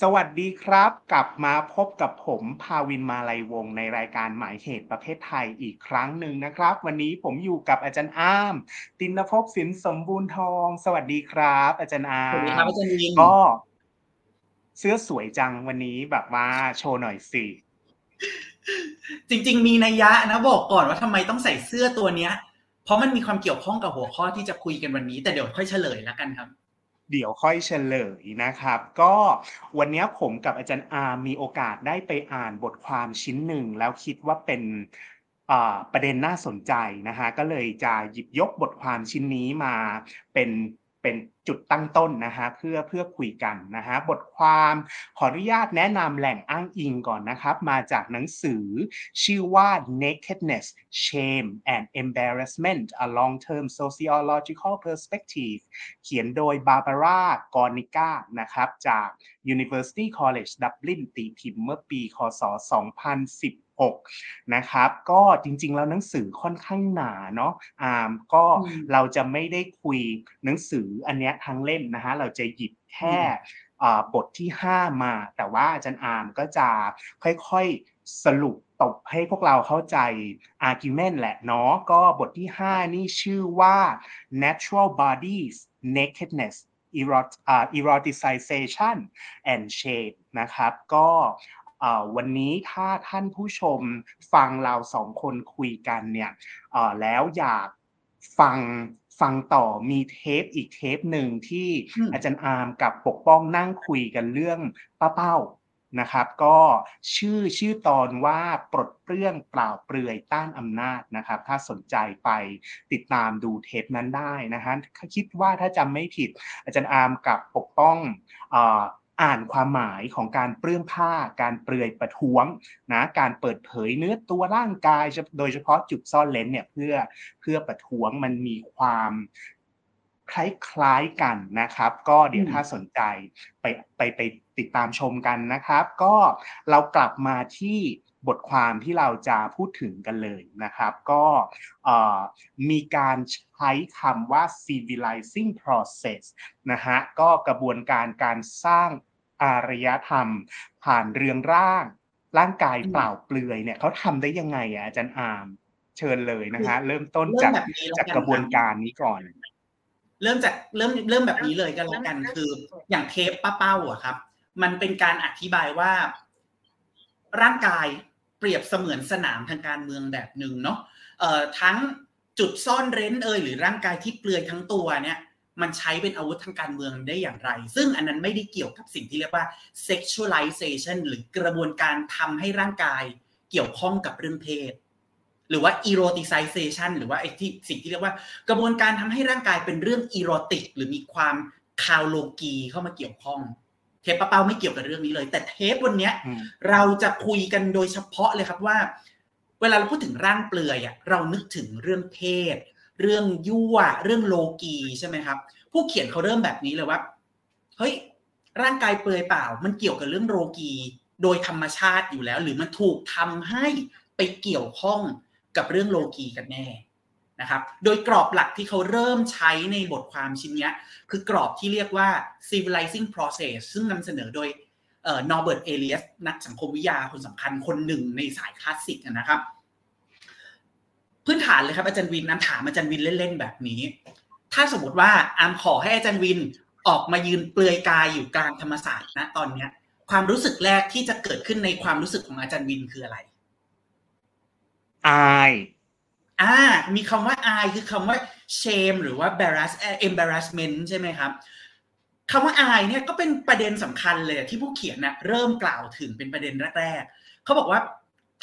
สวัสดีครับ กลับมาพบกับผมภาวินมาลัยวงศ์ในรายการหมายเหตุประเภทไทยอีกครั้งหนึ่งนะครับ วันนี้ผมอยู่กับอาจารย์อ้าม ตินภพสินสมบูรณ์ทอง สวัสดีครับ อาจารย์อ้าสวัสดีมครับอาจารย์วินก็ เสื้อสวยจังวันนี้แบบว่าโชว์หน่อยสิจริง ๆ มีนัยยะนะบอกก่อนว่าทำไมต้องใส่เสื้อตัวเนี้ย เพราะมันมีความเกี่ยวข้องกับหัวข้อที่จะคุยกันวันนี้ แต่เดี๋ยวค่อยเฉลยแล้วกันครับ เดี๋ยวค่อยเฉลยนะครับ ก็วันนี้ผมกับอาจารย์อาร์มีโอกาสได้ไปอ่านบทความชิ้นหนึ่ง แล้วคิดว่าเป็นประเด็นน่าสนใจนะฮะก็เลยจะหยิบยกบทความชิ้นนี้มาเป็น เป็นจุดตั้งต้นนะฮะเพื่อเพื่อคุยกันนะฮะบทความขออนุญาตแนะนำแหล่งอ้างอิงก่อนนะครับ มาจากหนังสือชื่อว่า Nakedness Shame and Embarrassment a Long-Term Sociological Perspective เขียนโดยบาบาร่ากอนิก้านะครับจาก University College Dublin ตีพิมพ์เมื่อปี คศ 2016นะครับก็จริงๆแล้วหนังสือค่อนข้างหนาเนาะอามก็อืมเราจะไม่ได้คุยหนังสืออันเนี้ยทั้งเล่มนะฮะเราจะหยิบแค่อ่าบทที่ 5 มา แต่ว่าอาจารย์อามก็จะค่อยๆสรุปตบให้พวกเราเข้าใจ argument แหละเนาะก็บทที่ 5 นี่ชื่อว่า natural bodies nakedness erot uh, eroticization and shame นะครับ ก็เอ่อ วันนี้ถ้าท่านผู้ชมฟังเราสองคนคุยกันเนี่ยเอ่อแล้วอยากฟังฟังต่อมีเทปอีกเทปหนึ่งที่อืมอาจารย์อาร์มกับปกป้องนั่งคุยกันเรื่องป้าเป้านะครับ ก็ชื่อชื่อตอนว่าปลดเปลื้องเปล่าเปลือยต้านอำนาจนะครับ ถ้าสนใจไปติดตามดูเทปนั้นได้นะฮะคิดว่าถ้าจำไม่ผิดอาจารย์อาร์มกับปกป้องเอ่านความหมายของการเปลื้องผ้า การเปลือยประท้วงนะการเปิดเผยเนื้อตัวร่างกาย โดยเฉพาะจุดซ่อนเลนเนี่ยเพื่อเพื่อประท้วงมันมีความคล้ายๆกันนะครับ ก็เดี๋ยวถ้าสนใจไปไปไปติดตามชมกันนะครับ ก็เรากลับมาที่บทความที่เราจะพูดถึงกันเลยนะครับ ก็มีการใช้คำว่า civilizing process นะฮะก็กระบวนการการสร้าง อารยธรรม ผ่านเรืองร่าง ร่างกายอืมเปล่าเปลือยเนี่ยเขาทำได้ยังไงอะอาจารย์อาร์มเชิญเลยนะฮะเริ่มต้นเริ่จามกแบบนี้แล้วจากกันกระบวนการนี้ก่อน เริ่มจากเริ่มเริ่มแบบนี้เลยก็แล้วกันคือ อย่างเทปป้าเป้าอะครับ มันเป็นการอธิบายว่า ร่างกายเปรียบเสมือนสนามทางการเมืองแบบหนึ่งเนาะเอ่อทั้งจุดซ่อนเร้นเอยหรือร่างกายที่เปลือยทั้งตัวเนี่ย มันใช้เป็นอาวุธทางการเมืองได้อย่างไร ซึ่งอันนั้นไม่ได้เกี่ยวกับสิ่งที่เรียกว่า sexualization หรือกระบวนการทำให้ร่างกายเกี่ยวข้องกับเรื่องเพศ หรือว่า eroticization หรือว่าไอ้ที่สิ่งที่เรียกว่า กระบวนการทำให้ร่างกายเป็นเรื่อง erotic หรือมีความคาวโลกีเข้ามาเกี่ยวข้องเทปป้าเป้าไม่เกี่ยวกับเรื่องนี้เลย แต่เทปวันเนี้ยอืมเราจะคุยกันโดยเฉพาะเลยครับว่า เวลาเราพูดถึงร่างเปลือยอะเรานึกถึงเรื่องเพศ เรื่องยั่วเรื่องโลกีใช่ไหมครับ ผู้เขียนเขาเริ่มแบบนี้เลยว่าเฮ้ยร่างกายเปลือยเปล่า มันเกี่ยวกับเรื่องโลกีโดยธรรมชาติอยู่แล้ว หรือมันถูกทำให้ไปเกี่ยวข้องกับเรื่องโลกีกันแน่นะครับ โดยกรอบหลักที่เขาเริ่มใช้ในบทความชิ้นนี้คือกรอบที่เรียกว่า civilizing process ซึ่งนำเสนอโดยนอร์เบิร์ตเอเลียสนักสังคมวิทยาคนสำคัญคนหนึ่งในสายคลาสสิกนะครับ พื้นฐานเลยครับอาจารย์วินน้ำถามอาจารย์วินเล่นๆแบบนี้ ถ้าสมมติว่าอามขอให้อาจารย์วินออกมายืนเปลือยกายอยู่กลางธรรมศาสตร์นะตอนเนี้ย ความรู้สึกแรกที่จะเกิดขึ้นในความรู้สึกของอาจารย์วินคืออะไร อายอ่ามีคำว่าอายคือคำว่า shame หรือว่า embarrass เอ่อ embarrassment ใช่ไหมครับคำว่าอายเนี่ยก็เป็นประเด็นสำคัญเลยที่ผู้เขียนนะเริ่มกล่าวถึงเป็นประเด็นแรกๆเขาบอกว่า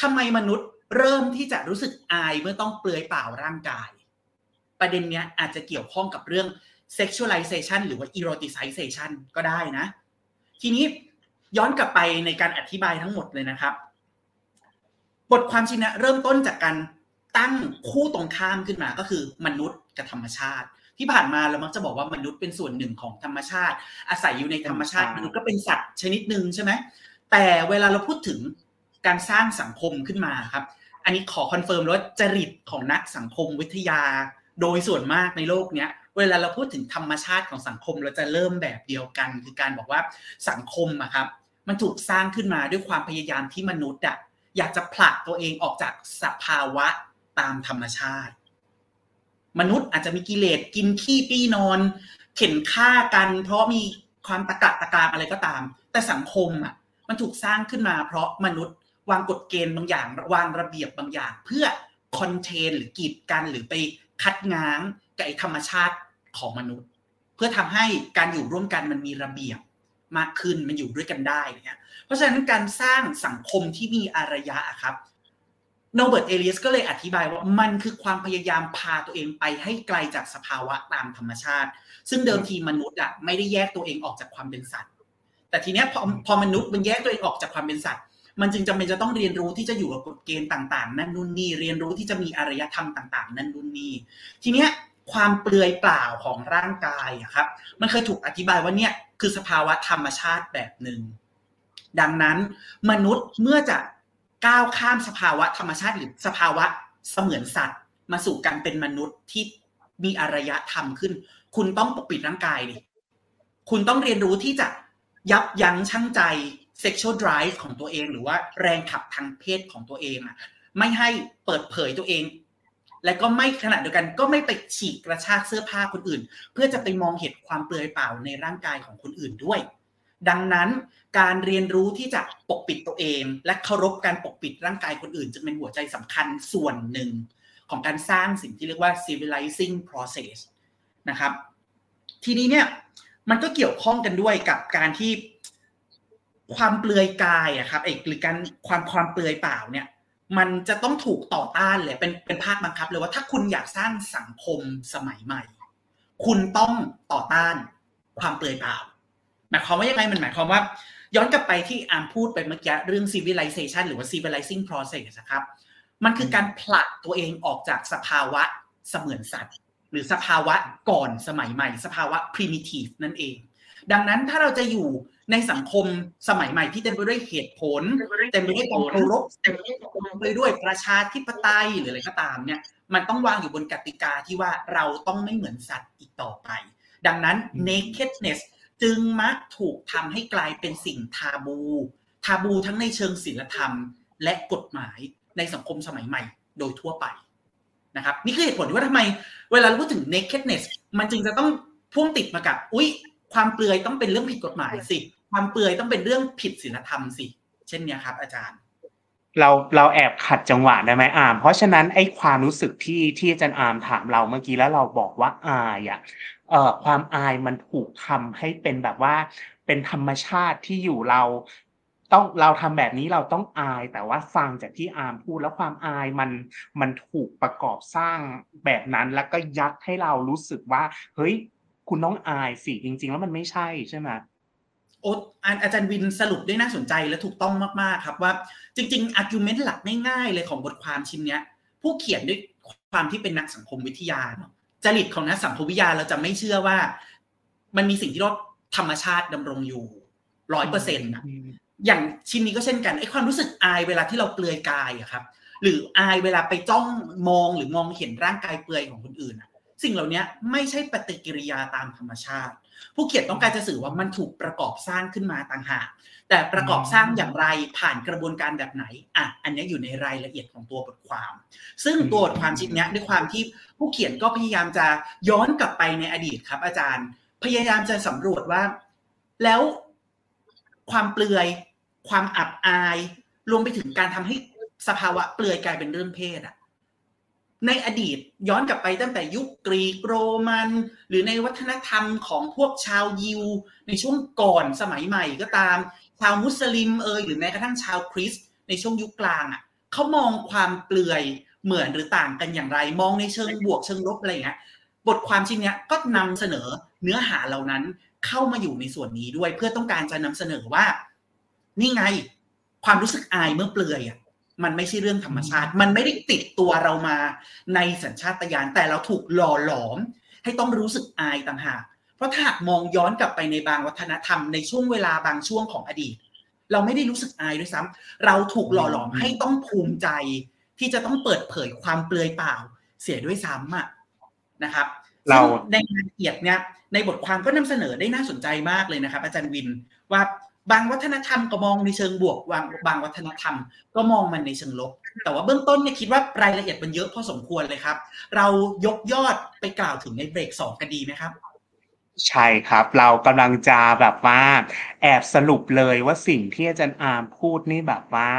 ทำไมมนุษย์ เริ่มที่จะรู้สึกอายเมื่อต้องเปลือยเปล่าร่างกาย ประเด็นเนี้ยอาจจะเกี่ยวข้องกับเรื่อง sexualization หรือว่า eroticization ก็ได้นะ ทีนี้ย้อนกลับไปในการอธิบายทั้งหมดเลยนะครับ บทความชิ้นเนี้ยเริ่มต้นจากการตั้งคู่ตรงข้ามขึ้นมาก็คือมนุษย์กับธรรมชาติ ที่ผ่านมาเรามักจะบอกว่ามนุษย์เป็นส่วนหนึ่งของธรรมชาติ อาศัยอยู่ในธรรมชาติใช่มนุษย์ก็เป็นสัตว์ชนิดหนึ่งใช่ไหมแต่เวลาเราพูดถึง การสร้างสังคมขึ้นมาครับ อันนี้ขอ confirm ว่าจริตของนักสังคมวิทยา โดยส่วนมากในโลกเนี้ยเวลาเราพูดถึงธรรมชาติของสังคมเราจะเริ่มแบบเดียวกัน คือการบอกว่าสังคมอะครับ มันถูกสร้างขึ้นมาด้วยความพยายามที่มนุษย์อะอยากจะผลักตัวเองออกจากสภาวะตามธรรมชาติ มนุษย์อาจจะมีกิเลสกินขี้ปี้นอน เข็นฆ่ากัน เพราะมีความตะกะตะกามอะไรก็ตาม แต่สังคมอะมันถูกสร้างขึ้นมาเพราะมนุษย์ วางกฎเกณฑ์บางอย่าง วางระเบียบบางอย่าง เพื่อคอนเทนหรือกีดกันหรือไปคัดง้างกับไอธรรมชาติของมนุษย์ เพื่อทำให้การอยู่ร่วมกันมันมีระเบียบมากขึ้นมันอยู่ด้วยกันได้เนี่ยเพราะฉะนั้นการสร้างสังคมที่มีอารยะครับโนเบิร์ตเอเลียสก็เลยอธิบายว่ามันคือความพยายามพาตัวเองไปให้ไกลจากสภาวะตามธรรมชาติ ซึ่งเดิมทีมนุษย์อะไม่ได้แยกตัวเองออกจากความเป็นสัตว์ แต่ทีเนี้ยพอพอมนุษย์มันแยกตัวเองออกจากความเป็นสัตว์ มันจึงจำเป็นจะต้องเรียนรู้ที่จะอยู่กับกฎเกณฑ์ต่างๆ นั่นนู่นนี่ เรียนรู้ที่จะมีอารยธรรมต่างๆ นั่นนู่นนี่ ทีเนี้ยความเปลือยเปล่าของร่างกายอะครับ มันเคยถูกอธิบายว่าเนี่ยคือสภาวะธรรมชาติแบบหนึ่ง ดังนั้นมนุษย์เมื่อจะก้าวข้ามสภาวะธรรมชาติหรือสภาวะเสมือนสัตว์ มาสู่การเป็นมนุษย์ที่มีอารยธรรมขึ้น คุณต้องปกปิดร่างกายดิ คุณต้องเรียนรู้ที่จะยับยั้งชั่งใจ sexual drive ของตัวเอง หรือว่าแรงขับทางเพศของตัวเองอะไม่ให้เปิดเผยตัวเอง และก็ไม่ขณะเดียวกัน ก็ไม่ไปฉีกกระชากเสื้อผ้าคนอื่น เพื่อจะไปมองเห็นความเปลือยเปล่าในร่างกายของคนอื่นด้วย ดังนั้นการเรียนรู้ที่จะปกปิดตัวเอง และเคารพการปกปิดร่างกายคนอื่นจึงเป็นหัวใจสำคัญส่วนหนึ่งของการสร้างสิ่งที่เรียกว่า civilizing process นะครับ ทีนี้เนี่ยมันก็เกี่ยวข้องกันด้วยกับการที่ ความเปลือยกายอะครับเอกหรือการความความเปลือยเปล่าเนี่ย มันจะต้องถูกต่อต้านเลยเป็นเป็นภาคบังคับเลยว่าถ้าคุณอยากสร้างสังคมสมัยใหม่ คุณต้องต่อต้านความเปลือยเปล่าหมายความว่ายังไงมันหมายความว่า ย้อนกลับไปที่อามพูดไปเมื่อกี้เรื่อง civilization หรือว่า civilizing process นะครับ มันคือการผลักตัวเองออกจากสภาวะเสมือนสัตว์ หรือสภาวะก่อนสมัยใหม่ สภาวะ primitive นั่นเอง ดังนั้นถ้าเราจะอยู่ในสังคมสมัยใหม่ที่เต็มไปด้วยเหตุผลเต็มไปด้วยความเคารพเต็มไปด้วยประชาธิปไตยหรืออะไรก็ตามเนี่ย มันต้องวางอยู่บนกติกาที่ว่าเราต้องไม่เหมือนสัตว์อีกต่อไป ดังนั้น nakedness จึงมักถูกทำให้กลายเป็นสิ่งทาบู ทาบูทั้งในเชิงศีลธรรม และกฎหมายในสังคมสมัยใหม่โดยทั่วไปนะครับนี่คือเหตุผลที่ว่าทำไม เวลาเราพูดถึง nakedness มันจึงจะต้องพ่วงติดมากับ อุ๊ย ความเปลือยต้องเป็นเรื่องผิดกฎหมายสิ ความเปลือยต้องเป็นเรื่องผิดศีลธรรมสิ เช่นเนี้ยครับ อาจารย์ เราเราแอบขัดจังหวะได้ไหมอาม เพราะฉะนั้นไอ้ความรู้สึกที่ที่อาจารย์อามถามเราเมื่อกี้แล้วเราบอกว่าอายอะเอ่อความอายมันถูกทำให้เป็นแบบว่า เป็นธรรมชาติที่อยู่เราต้องเราทำแบบนี้เราต้องอาย แต่ว่าฟังจากที่อามพูดแล้วความอายมันมันถูกประกอบสร้างแบบนั้น แล้วก็ยัดให้เรารู้สึกว่า เฮ้ย คุณต้องอายสิจริง ๆ แล้วมันไม่ใช่ใช่ไหมโอ๊ตอาจารย์วินสรุปได้น่าสนใจและถูกต้องมากๆครับว่าจริงๆ argument หลักง่ายๆเลยของบทความชิ้นเนี้ย ผู้เขียนด้วยความที่เป็นนักสังคมวิทยาเนาะจริตของนักสังคมวิทยาเราจะไม่เชื่อว่า มันมีสิ่งที่เรียกธรรมชาติดำรงอยู่ร้อยเปอร์เซ็นต์อย่างชิ้นนี้ก็เช่นกันไอ้ความรู้สึกอายเวลาที่เราเปลือยกายอะครับ หรืออายเวลาไปจ้องมองหรือมองเห็นร่างกายเปลือยของคนอื่นอะ สิ่งเหล่านี้ไม่ใช่ปฏิกิริยาตามธรรมชาติ ผู้เขียนต้องการจะสื่อว่ามันถูกประกอบสร้างขึ้นมาต่างหากแต่ประกอบสร้างอย่างไรผ่านกระบวนการแบบไหนอะอันนี้อยู่ในรายละเอียดของตัวบทความ ซึ่งตัวบทความชิ้นนี้ด้วยความที่ผู้เขียนก็พยายามจะย้อนกลับไปในอดีตครับ อาจารย์ พยายามจะสำรวจว่า แล้วความเปลือย ความอับอาย รวมไปถึงการทำให้สภาวะเปลือยกลายเป็นเรื่องเพศอะ ในอดีตย้อนกลับไปตั้งแต่ยุคกรีกโรมัน หรือในวัฒนธรรมของพวกชาวยิว ในช่วงก่อนสมัยใหม่ก็ตาม ชาวมุสลิมเอยหรือแม้กระทั่งชาวคริสต์ในช่วงยุคกลางอะเขามองความเปลือยเหมือนหรือต่างกันอย่างไร มองในเชิงบวกเชิงลบอะไรอย่างเงี้ยบทความชิ้นนี้ก็นำเสนอเนื้อหาเหล่านั้นเข้ามาอยู่ในส่วนนี้ด้วย เพื่อต้องการจะนำเสนอว่า นี่ไง ความรู้สึกอายเมื่อเปลือยอะ มันไม่ใช่เรื่องธรรมชาติ มันไม่ได้ติดตัวเรามาในสัญชาตญาณแต่เราถูกหล่อหลอม ให้ต้องรู้สึกอายต่างหากเพราะถ้าหากมองย้อนกลับไปในบางวัฒนธรรมในช่วงเวลาบางช่วงของอดีต เราไม่ได้รู้สึกอายด้วยซ้ำเราถูกหล่อหลอมให้ต้องภูมิใจ ที่จะต้องเปิดเผยความเปลือยเปล่า เสียด้วยซ้ำอะนะครับเราในรายละเอียดเนี่ยในบทความก็นำเสนอได้น่าสนใจมากเลยนะครับ อาจารย์วินว่า บางวัฒนธรรมก็มองในเชิงบวกบางบางวัฒนธรรมก็มองมันในเชิงลบ แต่ว่าเบื้องต้นเนี่ยคิดว่ารายละเอียดมันเยอะพอสมควรเลยครับ เรายกยอดไปกล่าวถึงในเบรกสองกันดีไหมครับใช่ครับ เรากำลังจะแบบว่า แอบสรุปเลยว่าสิ่งที่อาจารย์อาร์มพูดนี่แบบว่า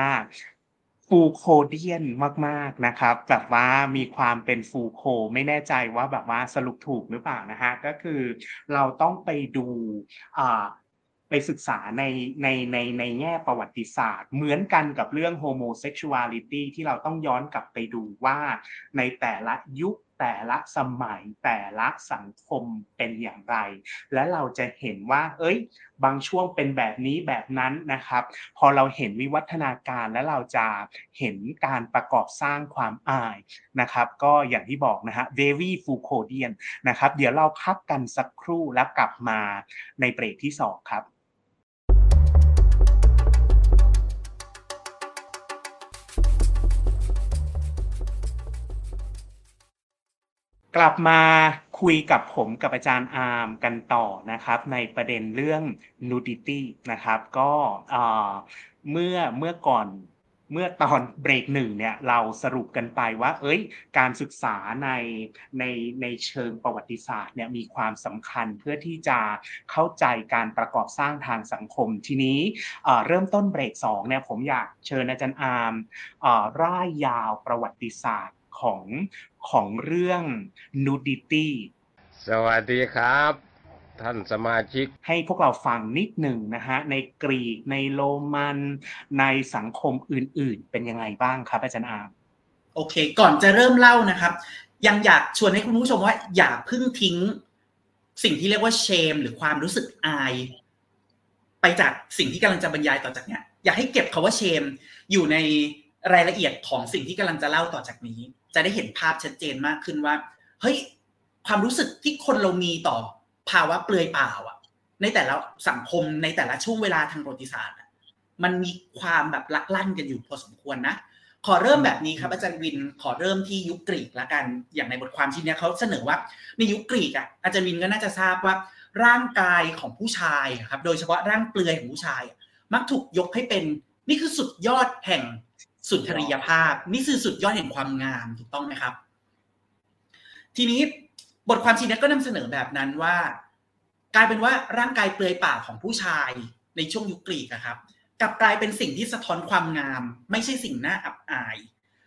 ฟูโคเดียนมากๆนะครับ แบบว่ามีความเป็นฟูโค ไม่แน่ใจว่าแบบว่าสรุปถูกหรือเปล่านะฮะก็คือเราต้องไปดู ไปศึกษาในในในในแง่ประวัติศาสตร์ เหมือนกันกับเรื่อง homosexuality ที่เราต้องย้อนกลับไปดูว่าในแต่ละยุคแต่ละสมัยแต่ละสังคมเป็นอย่างไร และเราจะเห็นว่า เอ้ย บางช่วงเป็นแบบนี้แบบนั้นนะครับ พอเราเห็นวิวัฒนาการแล้วเราจะเห็นการประกอบสร้างความอายนะครับ ก็อย่างที่บอกนะฮะ very f u c o d i a n นะครับ เดี๋ยวเราพักกันสักครู่แล้วกลับมาในเบรกที่ 2 ครับ กลับมาคุยกับผมกับอาจารย์อาร์มกันต่อนะครับ ในประเด็นเรื่อง nudity นะครับ ก็เมื่อเมื่อก่อนเมื่อตอนเบรกหนึ่งเนี่ยเราสรุปกันไปว่า เอ้ย การศึกษาในในในเชิงประวัติศาสตร์เนี่ยมีความสำคัญเพื่อที่จะเข้าใจการประกอบสร้างทางสังคม ทีนี้เริ่มต้นเบรกสองเนี่ยผมอยากเชิญอาจารย์อาร์มร่ายยาวประวัติศาสตร์ ของของเรื่อง nudity สวัสดีครับ ท่านสมาชิก ให้พวกเราฟังนิดหนึ่งนะฮะในกรีกในโรมัน ในสังคมอื่นๆ เป็นยังไงบ้างครับอาจารย์อาร์มโอเค ก่อนจะเริ่มเล่านะครับ ยังอยากชวนให้คุณผู้ชมว่าอย่าเพิ่งทิ้ง สิ่งที่เรียกว่าเชม หรือความรู้สึกอาย ไปจากสิ่งที่กำลังจะบรรยายต่อจากเนี้ยอยากให้เก็บคาว่าเชม อยู่ในรายละเอียดของสิ่งที่กำลังจะเล่าต่อจากนี้ จะได้เห็นภาพชัดเจนมากขึ้นว่า เฮ้ย ความรู้สึกที่คนเรามีต่อภาวะเปลือยเปล่าอะ ในแต่ละสังคมในแต่ละช่วงเวลาทางประวัติศาสตร์อะมันมีความแบบลักลั่นกันอยู่พอสมควรนะ ขอเริ่มแบบนี้ครับอาจารย์วินขอเริ่มที่ยุคกรีกละกัน อย่างในบทความชิ้นนี้เขาเสนอว่าในยุคกรีกอะอาจารย์วินก็น่าจะทราบว่า ร่างกายของผู้ชายอะครับ โดยเฉพาะร่างเปลือยของผู้ชายอะมักถูกยกให้เป็นนี่คือสุดยอดแห่ง สุนทรียภาพ นี่คือสุดยอดแห่งความงามถูกต้องไหมครับ ทีนี้บทความชิ้นนี้ก็นำเสนอแบบนั้นว่า กลายเป็นว่าร่างกายเปลือยเปล่าของผู้ชายในช่วงยุคกรีกครับกลับกลายเป็นสิ่งที่สะท้อนความงาม ไม่ใช่สิ่งน่าอับอาย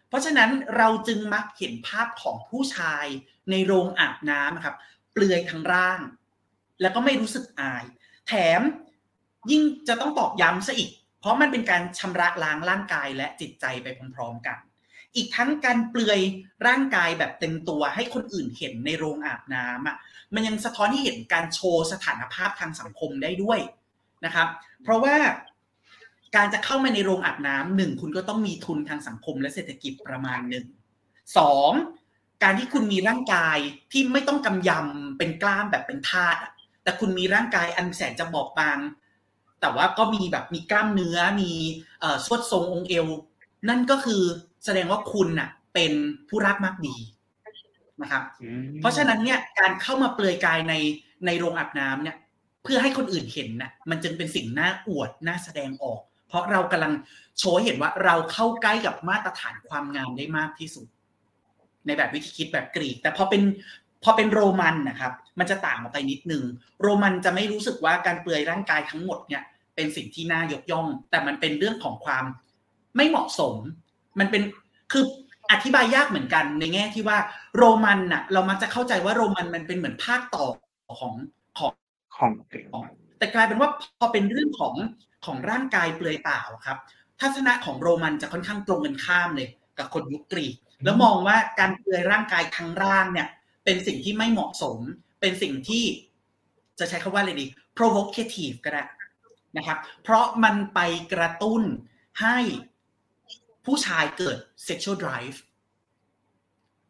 เพราะฉะนั้นเราจึงมักเห็นภาพของผู้ชายในโรงอาบน้ำครับ เปลือยทั้งร่าง แล้วก็ไม่รู้สึกอาย แถมยิ่งจะต้องตอกย้ำซะอีก เพราะมันเป็นการชำระล้างร่างกายและจิตใจไปพร้อมๆกัน อีกทั้งการเปลือยร่างกายแบบเต็มตัวให้คนอื่นเห็นในโรงอาบน้ำอะมันยังสะท้อนให้เห็นการโชว์สถานภาพทางสังคมได้ด้วยนะครับ เพราะว่าการจะเข้ามาในโรงอาบน้ำหนึ่งคุณก็ต้องมีทุนทางสังคมและเศรษฐกิจประมาณหนึ่งสองการที่คุณมีร่างกายที่ไม่ต้องกำยำเป็นกล้ามแบบเป็นธาตุอะแต่คุณมีร่างกายอันแสนจะบอบบาง แต่ว่าก็มีแบบมีกล้ามเนื้อมีเอ่อสวดทรงองค์เอว นั่นก็คือแสดงว่าคุณน่ะ เป็นผู้รักมากดีนะครับ เพราะฉะนั้นเนี่ยการเข้ามาเปลือยกายในในโรงอาบน้ำเนี่ย เพื่อให้คนอื่นเห็นน่ะ มันจึงเป็นสิ่งน่าอวดน่าแสดงออก เพราะเรากำลังโชว์ให้เห็นว่าเราเข้าใกล้กับมาตรฐานความงามได้มากที่สุด ในแบบวิธีคิดแบบกรีก แต่พอเป็นพอเป็นโรมันนะครับ มันจะต่างออกไปนิดนึง โรมันจะไม่รู้สึกว่าการเปลือยร่างกายทั้งหมดเนี่ย เป็นสิ่งที่น่ายกย่อง แต่มันเป็นเรื่องของความไม่เหมาะสม มันเป็นคืออธิบายยากเหมือนกันในแง่ที่ว่าโรมันน่ะ เรามักจะเข้าใจว่าโรมันมันเป็นเหมือนภาคต่อของของของกรีกแต่กลายเป็นว่าพอเป็นเรื่องของของร่างกายเปลือยเปล่าครับ ทัศนะของโรมันจะค่อนข้างตรงกันข้ามเลย กับคนยุคกรีก แล้วมองว่าการเปลือยร่างกายทั้งร่างเนี่ย เป็นสิ่งที่ไม่เหมาะสม เป็นสิ่งที่จะใช้คำว่าอะไรดี provocative ก็ได้ นะครับ เพราะมันไปกระตุ้นให้ผู้ชายเกิด sexual drive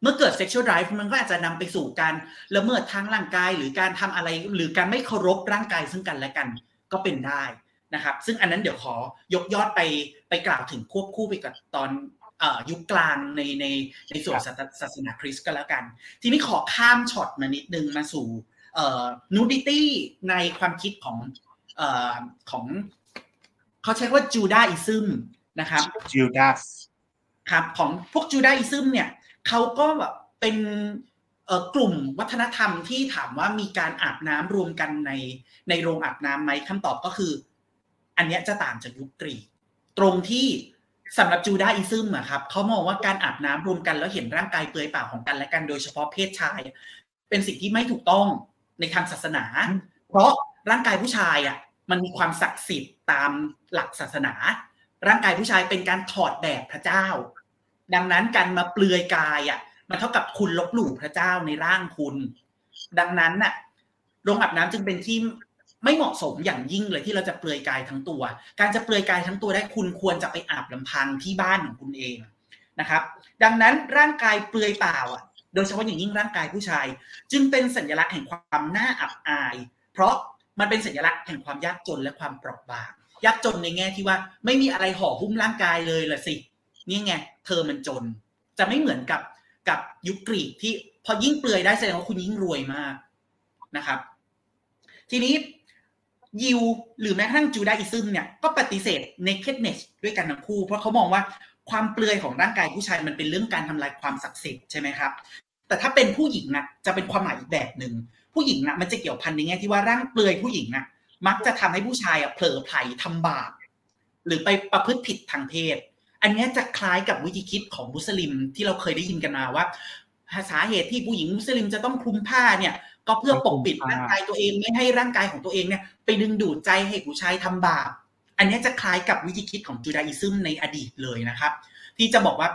เมื่อเกิด sexual drive มันก็อาจจะนำไปสู่การละเมิดทางร่างกายหรือการทำอะไรหรือการไม่เคารพร่างกายซึ่งกันและกันก็เป็นได้นะครับ ซึ่งอันนั้นเดี๋ยวขอยกยอดไปไปกล่าวถึงควบคู่ไปกับตอนอยุคกลางในในในส่วนศาสสนาคริสต์ก็แล้วกัน ทีนี้ขอข้ามช็อตมานิดนึงมาสู่เอ่อ nudity ในความคิดของ ของเขาใช้ว่าจูดาอิซึมนะครับจูดาสครับของพวกจูดาอิซึมเนี่ยเขาก็แบบเป็นเอ่อกลุ่มวัฒนธรรมที่ถามว่ามีการอาบน้ำรวมกันในในโรงอาบน้ำไหมคำตอบก็คือ อันเนี้ยจะต่างจากยุคกรีกตรงที่สำหรับจูดาอิซึมอะครับเขามองว่าการอาบน้ำรวมกันแล้วเห็นร่างกายเปลือยเปล่าของกันและกันโดยเฉพาะเพศชาย เป็นสิ่งที่ไม่ถูกต้องในทางศาสนา เพราะร่างกายผู้ชายอะ มันมีความศักดิ์สิทธิ์ตามหลักศาสนา ร่างกายผู้ชายเป็นการถอดแบบพระเจ้า ดังนั้นการมาเปลือยกายอะ มันเท่ากับคุณลบหลู่พระเจ้าในร่างคุณ ดังนั้นน่ะโรงอาบน้ำจึงเป็นที่ไม่เหมาะสมอย่างยิ่งเลยที่เราจะเปลือยกายทั้งตัว การจะเปลือยกายทั้งตัวได้คุณควรจะไปอาบลำพังที่บ้านของคุณเองนะครับ ดังนั้นร่างกายเปลือยเปล่าอะ โดยเฉพาะอย่างยิ่งร่างกายผู้ชาย จึงเป็นสัญลักษณ์แห่งความน่าอับอาย เพราะ มันเป็นสัญลักษณ์แห่งความยากจนและความเปราะบาง ยากจนในแง่ที่ว่าไม่มีอะไรห่อหุ้มร่างกายเลยละสิ นี่ไงเธอมันจน จะไม่เหมือนกับกับยุคกรีกที่พอยิ่งเปลือยได้แสดงว่าคุณยิ่งรวยมากนะครับ ทีนี้ยิวหรือแม้กระทั่งจูดาอิซึมเนี่ยก็ปฏิเสธ nakedness ด้วยกันทั้งคู่ เพราะเขามองว่าความเปลือยของร่างกายผู้ชายมันเป็นเรื่องการทำลายความศักดิ์สิทธิ์ใช่ไหมครับ แต่ถ้าเป็นผู้หญิงนะจะเป็นความหมายอีกแบบหนึ่ง ผู้หญิงนะมันจะเกี่ยวพันในแง่ที่ว่าร่างเปลือยผู้หญิงนะมักจะทำให้ผู้ชายอะเผลอไผลทำบาปหรือไปประพฤติผิดทางเพศ อันนี้จะคล้ายกับวิธีคิดของมุสลิมที่เราเคยได้ยินกันมาว่าสาเหตุที่ผู้หญิงมุสลิมจะต้องคลุมผ้าเนี่ย ก็เพื่อปกปิดร่างกายตัวเองไม่ให้ร่างกายของตัวเองเนี่ยไปดึงดูดใจให้ผู้ชายทำบาปอันนี้จะคล้ายกับวิธีคิดของจูดาอิซึมในอดีตเลยนะครับ ที่จะบอกว่า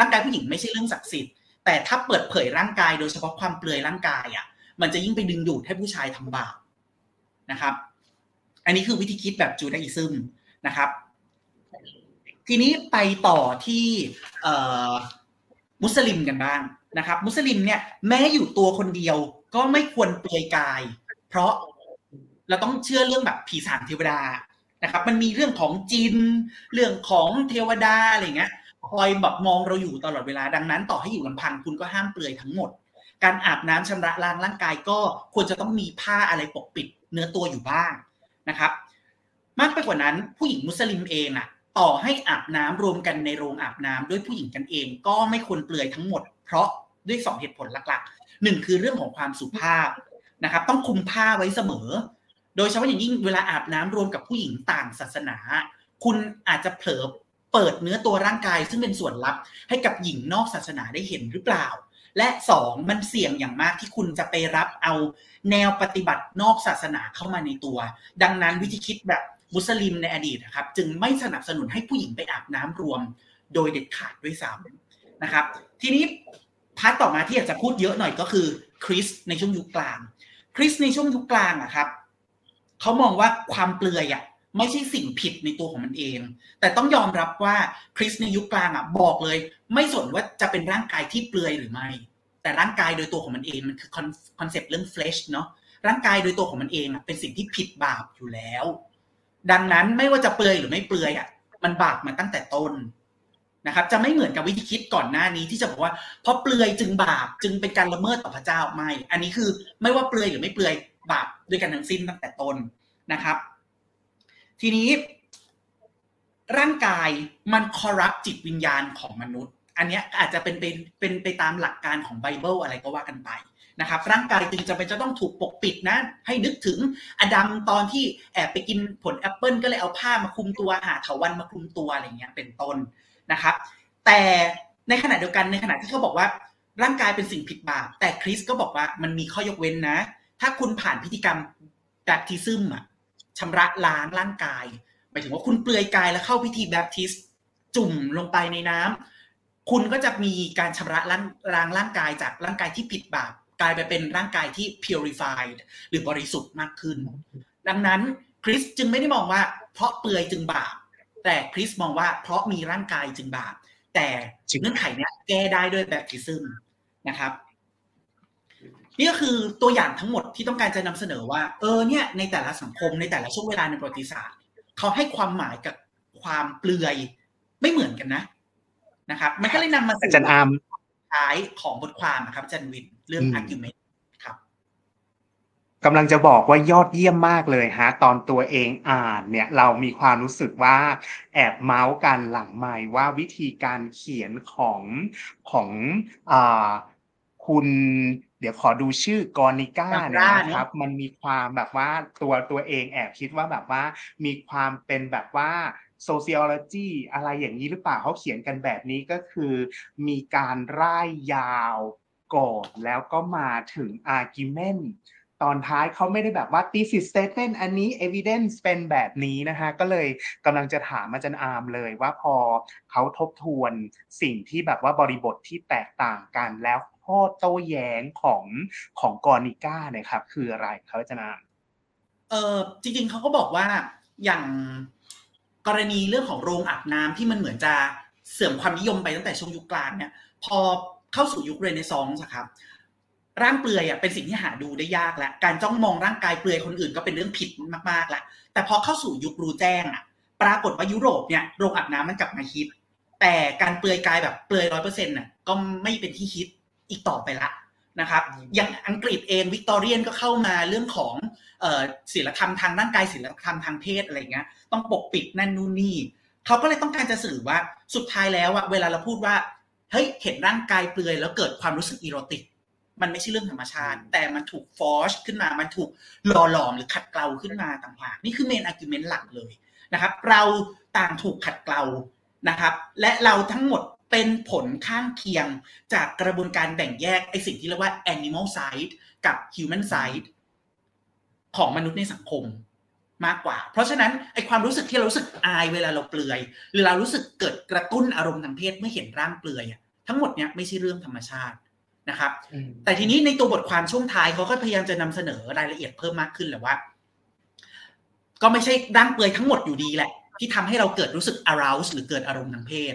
ร่างกายผู้หญิงไม่ใช่เรื่องศักดิ์สิทธิ์แต่ถ้าเปิดเผยร่างกายโดยเฉพาะความเปลือยร่างกายอะ จะยิ่งไปดึงดูดให้ผู้ชายทำบาปนะครับ อันนี้คือวิธีคิดแบบจูดาอิซึมนะครับ ทีนี้ไปต่อที่มุสลิมกันบ้างนะครับ มุสลิมเนี่ยแม้อยู่ตัวคนเดียวก็ไม่ควรเปลือยกาย เพราะเราต้องเชื่อเรื่องแบบผีสางเทวดานะครับ มันมีเรื่องของจิน เรื่องของเทวดาอะไรเงี้ยคอยแบบมองเราอยู่ตลอดเวลาดังนั้น ต่อให้อยู่ลำพังคุณก็ห้ามเปลือยทั้งหมด การอาบน้ำชำระล้างร่างกายก็ควรจะต้องมีผ้าอะไรปกปิดเนื้อตัวอยู่บ้างนะครับ มากไปกว่านั้นผู้หญิงมุสลิมเองอะต่อให้อาบน้ำรวมกันในโรงอาบน้ำด้วยผู้หญิงกันเอง ก็ไม่ควรเปลือยทั้งหมด เพราะด้วยสองเหตุผลหลักๆหนึ่งคือเรื่องของความสุภาพนะครับ ต้องคุมผ้าไว้เสมอ โดยเฉพาะอย่างยิ่งเวลาอาบน้ำรวมกับผู้หญิงต่างศาสนา คุณอาจจะเผลอเปิดเนื้อตัวร่างกายซึ่งเป็นส่วนลับให้กับหญิงนอกศาสนาได้เห็นหรือเปล่า และสองมันเสี่ยงอย่างมากที่คุณจะไปรับเอาแนวปฏิบัตินอกศาสนาเข้ามาในตัว ดังนั้นวิธีคิดแบบมุสลิมในอดีตนะครับ จึงไม่สนับสนุนให้ผู้หญิงไปอาบน้ำรวม โดยเด็ดขาดด้วยซ้ำนะครับ ทีนี้พาร์ทต่อมาที่อยากจะพูดเยอะหน่อยก็คือคริสในช่วงยุคกลางคริสในช่วงยุคกลางอะครับเขามองว่าความเปลือยอะ ไม่ใช่สิ่งผิดในตัวของมันเอง แต่ต้องยอมรับว่าคริสในยุคกลางอะบอกเลย ไม่สนว่าจะเป็นร่างกายที่เปลือยหรือไม่ แต่ร่างกายโดยตัวของมันเองมันคือคอนเซปต์เรื่อง flesh เนาะร่างกายโดยตัวของมันเองอะเป็นสิ่งที่ผิดบาปอยู่แล้ว ดังนั้นไม่ว่าจะเปลือยหรือไม่เปลือยอะมันบาปมาตั้งแต่ต้นนะครับ จะไม่เหมือนกับวิธีคิดก่อนหน้านี้ที่จะบอกว่าเพราะเปลือยจึงบาปจึงเป็นการละเมิดต่อพระเจ้าไม่ อันนี้คือไม่ว่าเปลือยหรือไม่เปลือยบาปด้วยกันทั้งสิ้นตั้งแต่ต้นนะครับ ทีนี้ ร่างกายมัน corrupt จิตวิญญาณของมนุษย์ อันนี้อาจจะเป็นเป็นเป็นไปตามหลักการของไบเบิลอะไรก็ว่ากันไปนะครับร่างกายจึงจำเป็นจะต้องถูกปกปิดนะ ให้นึกถึงอดัมตอนที่แอบไปกินผลแอปเปิลก็เลยเอาผ้ามาคลุมตัวหาเถาวัลย์มาคลุมตัวอะไรเงี้ยเป็นต้นนะครับ แต่ในขณะเดียวกันในขณะที่เขาบอกว่า ร่างกายเป็นสิ่งผิดบาปแต่คริสก็บอกว่ามันมีข้อยกเว้นนะ ถ้าคุณผ่านพิธีกรรมแบปทิซึมอะ ชำระล้างร่างกาย หมายถึงว่าคุณเปลือยกายแล้วเข้าพิธีแบปทิสจุ่มลงไปในน้ำคุณก็จะมีการชำระล้างล้างร่างกายจากร่างกายที่ผิดบาปกลายไปเป็นร่างกายที่ purified หรือบริสุทธิ์มากขึ้น ดังนั้นคริสจึงไม่ได้มองว่า เพราะเปลือยจึงบาป แต่คริสมองว่าเพราะมีร่างกายจึงบาป แต่เงื่อนไขเนี้ยแก้ได้ด้วยแบบทิซึมนะครับ นี่ก็คือตัวอย่างทั้งหมดที่ต้องการจะนำเสนอว่า เออเนี่ยในแต่ละสังคมในแต่ละช่วงเวลาในประวัติศาสตร์เขาให้ความหมายกับความเปลือยไม่เหมือนกันนะนะครับ มันก็เลยนำมาสู่อาจารย์อาร์มท้ายของบทความนะครับอาจารย์วินเรื่อง argument ครับกำลังจะบอกว่ายอดเยี่ยมมากเลยฮะ ตอนตัวเองอ่านเนี่ย เรามีความรู้สึกว่าแอบเมาส์กันหลังไมค์ว่าวิธีการเขียนของของอ่าคุณ เดี๋ยวขอดูชื่อกรนิก้าเนี่ย Gandra นะครับ มันมีความแบบว่าตัวตัวเองแอบคิดว่าแบบว่ามีความเป็นแบบว่า sociology อะไรอย่างนี้หรือเปล่าเขาเขียนกันแบบนี้ก็คือ มีการร่ายยาวก่อนแล้วก็มาถึง argument ตอนท้ายเขาไม่ได้แบบว่า thesis statement อันนี้ evidence เป็นแบบนี้นะฮะ ก็เลยกำลังจะถามอาจารย์อาร์มเลยว่าพอเขาทบทวนสิ่งที่แบบว่าบริบทที่แตกต่างกันแล้ว ข้อโต้แย้งของของกอนิก้านี่ยครับ คืออะไรครับอาจารย์เออจริงๆเขาก็บอกว่าอย่างกรณีเรื่องของโรงอาบน้ำที่มันเหมือนจะเสื่อมความนิยมไปตั้งแต่ช่วงยุคกลางเนี่ย พอเข้าสู่ยุคเรเนซองส์อะครับ ร่างเปลือยอะเป็นสิ่งที่หาดูได้ยากแล้วการจ้องมองร่างกายเปลือยคนอื่นก็เป็นเรื่องผิดมากๆแล้วแต่พอเข้าสู่ยุครู้แจ้งอะ ปรากฏว่ายุโรปเนี่ยโรงอาบน้ำมันกลับมาฮิตแต่การเปลือยกายแบบเปลือยร้อยเปอร์เซ็นต์น่ะก็ไม่เป็นที่ฮิต อีกต่อไปละนะครับ อย่างอังกฤษเองวิกตอเรียนก็เข้ามาเรื่องของเอ่อศีลธรรมทางร่างกายศีลธรรมทางเพศอะไรเงี้ยต้องปกปิดนั่นนู่นนี่เขาก็เลยต้องการจะสื่อว่าสุดท้ายแล้วอะเวลาเราพูดว่าเฮ้ยเห็นร่างกายเปลือยแล้วเกิดความรู้สึก erotic มันไม่ใช่เรื่องธรรมชาติ แต่มันถูก forge ขึ้นมา มันถูกหล่อหลอมหรือขัดเกลาขึ้นมาต่างหากนี่คือ main argument หลักเลยนะครับ เราต่างถูกขัดเกลานะครับ และเราทั้งหมด เป็นผลข้างเคียงจากกระบวนการแบ่งแยกไอสิ่งที่เรียกว่า animal side กับ human side ของมนุษย์ในสังคมมากกว่า เพราะฉะนั้นไอความรู้สึกที่เรารู้สึกอายเวลาเราเปลือยหรือเรารู้สึกเกิดกระตุ้นอารมณ์ทางเพศเมื่อเห็นร่างเปลือยอะทั้งหมดเนี้ยไม่ใช่เรื่องธรรมชาตินะครับ แต่ทีนี้ในตัวบทความช่วงท้ายเขาก็พยายามจะนำเสนอรายละเอียดเพิ่มมากขึ้นแหละว่า ก็ไม่ใช่ร่างเปลือยทั้งหมดอยู่ดีแหละ ที่ทำให้เราเกิดรู้สึก arouse หรือเกิดอารมณ์ทางเพศ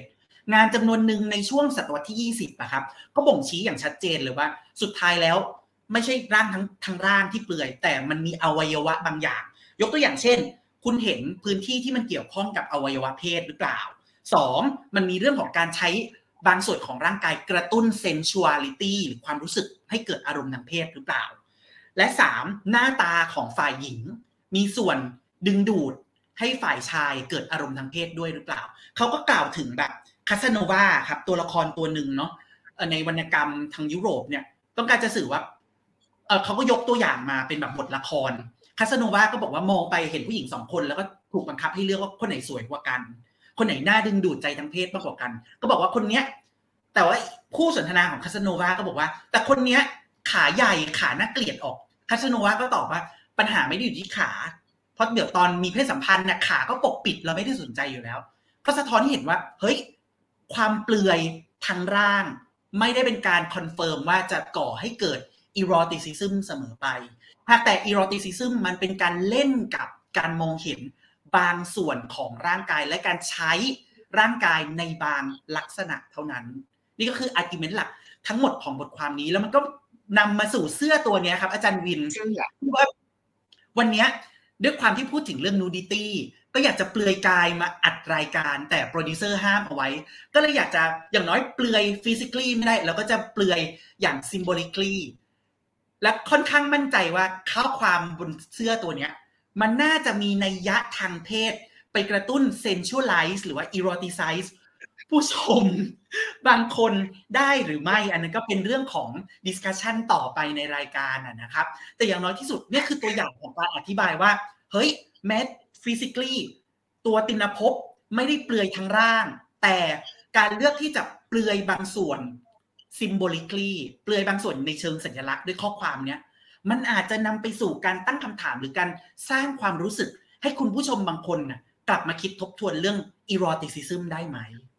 งานจำนวนหนึ่งในช่วงศตวรรษที่ 20อะครับก็บ่งชี้อย่างชัดเจนเลยว่า สุดท้ายแล้วไม่ใช่ร่างทั้งทั้งร่างที่เปลือย แต่มันมีอวัยวะบางอย่าง ยกตัวอย่างเช่น คุณเห็นพื้นที่ที่มันเกี่ยวข้องกับอวัยวะเพศหรือเปล่าสองมันมีเรื่องของการใช้บางส่วนของร่างกายกระตุ้น sensuality หรือความรู้สึกให้เกิดอารมณ์ทางเพศหรือเปล่า และสามหน้าตาของฝ่ายหญิง มีส่วนดึงดูดให้ฝ่ายชายเกิดอารมณ์ทางเพศด้วยหรือเปล่า เขาก็กล่าวถึงแบบ คาสโนวาครับ ตัวละครตัวหนึ่งเนาะในวรรณกรรมทางยุโรปเนี่ย ต้องการจะสื่อว่าเขาก็ยกตัวอย่างมาเป็นแบบบทละครคาสโนวาก็บอกว่ามองไปเห็นผู้หญิงสองคนแล้วก็ถูกบังคับให้เลือกว่าคนไหนสวยกว่ากัน คนไหนน่าดึงดูดใจทางเพศมากกว่ากัน ก็บอกว่าคนเนี้ย แต่ว่าคู่สนทนาของคาสโนวาก็บอกว่า แต่คนเนี้ยขาใหญ่ขาน่าเกลียดออกคาสโนวาก็ตอบว่าปัญหาไม่ได้อยู่ที่ขา เพราะเดี๋ยวตอนมีเพศสัมพันธ์น่ะขาก็ปกปิดเราไม่ได้สนใจอยู่แล้ว ก็สะท้อนให้เห็นว่า เฮ้ย ความเปลือยทางร่าง ไม่ได้เป็นการ confirm ว่าจะก่อให้เกิด eroticism เสมอไปหากแต่ eroticism มันเป็นการเล่นกับการมองเห็นบางส่วนของร่างกายและการใช้ร่างกายในบางลักษณะเท่านั้น นี่ก็คือ argument หลักทั้งหมดของบทความนี้แล้วมันก็นำมาสู่เสื้อตัวเนี้ยครับ อาจารย์วินเสื้อที่ว่าวันเนี้ยด้วยความที่พูดถึงเรื่อง nudity ก็อยากจะเปลือยกายมาอัดรายการ แต่โปรดิวเซอร์ห้ามเอาไว้ ก็เลยอยากจะอย่างน้อยเปลือยฟิสิก a l ไม่ได้ เราก็จะเปลือยอย่างซิมโบลิก a และค่อนข้างมั่นใจว่าข้อความบนเสื้อตัวเนี้ย มันน่าจะมีนัยยะทางเพศ ไปกระตุ้น sensualize หรือว่า eroticize ผู้ชมบางคนได้หรือไม่อันนั้นก็เป็นเรื่องของ discussion ต่อไปในรายการนะนะครับ แต่อย่างน้อยที่สุดเนี่ยคือตัวอย่างของการอธิบายว่า เฮ้ยแม้ physically ตัวตินภพไม่ได้เปลือยทั้งร่าง แต่การเลือกที่จะเปลือยบางส่วน symbolically เปลือยบางส่วนในเชิงสัญลักษณ์ด้วยข้อความเนี้ยมันอาจจะนำไปสู่การตั้งคำถามหรือการสร้างความรู้สึก ให้คุณผู้ชมบางคนนะกลับมาคิดทบทวนเรื่อง eroticism ได้ไหม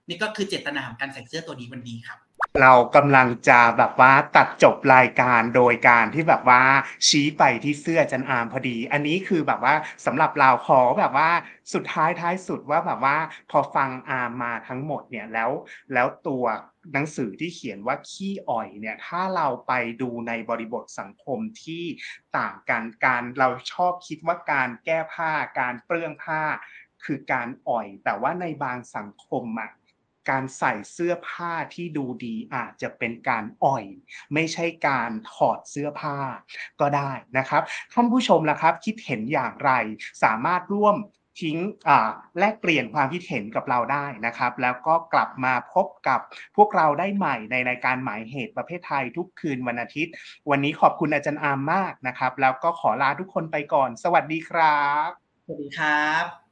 นี่ก็คือเจตนาของการใส่เสื้อตัวนี้วันนี้ครับ เรากำลังจะแบบว่าตัดจบรายการโดยการที่แบบว่าชี้ไปที่เสื้อจันอามพอดี อันนี้คือแบบว่าสำหรับเราขอแบบว่าสุดท้ายท้ายสุดว่าแบบว่าพอฟังอามมาทั้งหมดเนี่ยแล้วแล้วตัวหนังสือที่เขียนว่าขี้อ่อยเนี่ยถ้าเราไปดูในบริบทสังคมที่ต่างกันการเราชอบคิดว่าการแก้ผ้าการเปลื้องผ้าคือการอ่อย แต่ว่าในบางสังคมอะ การใส่เสื้อผ้าที่ดูดีอาจจะเป็นการอ่อย ไม่ใช่การถอดเสื้อผ้าก็ได้นะครับ ท่านผู้ชมล่ะครับ คิดเห็นอย่างไรสามารถร่วมทิ้งแลกเปลี่ยนความคิดเห็นกับเราได้นะครับ แล้วก็กลับมาพบกับพวกเราได้ใหม่ในรายการหมายเหตุประเภทไทยทุกคืนวันอาทิตย์ วันนี้ขอบคุณอาจารย์อามมากนะครับ แล้วก็ขอลาทุกคนไปก่อน สวัสดีครับ สวัสดีครับ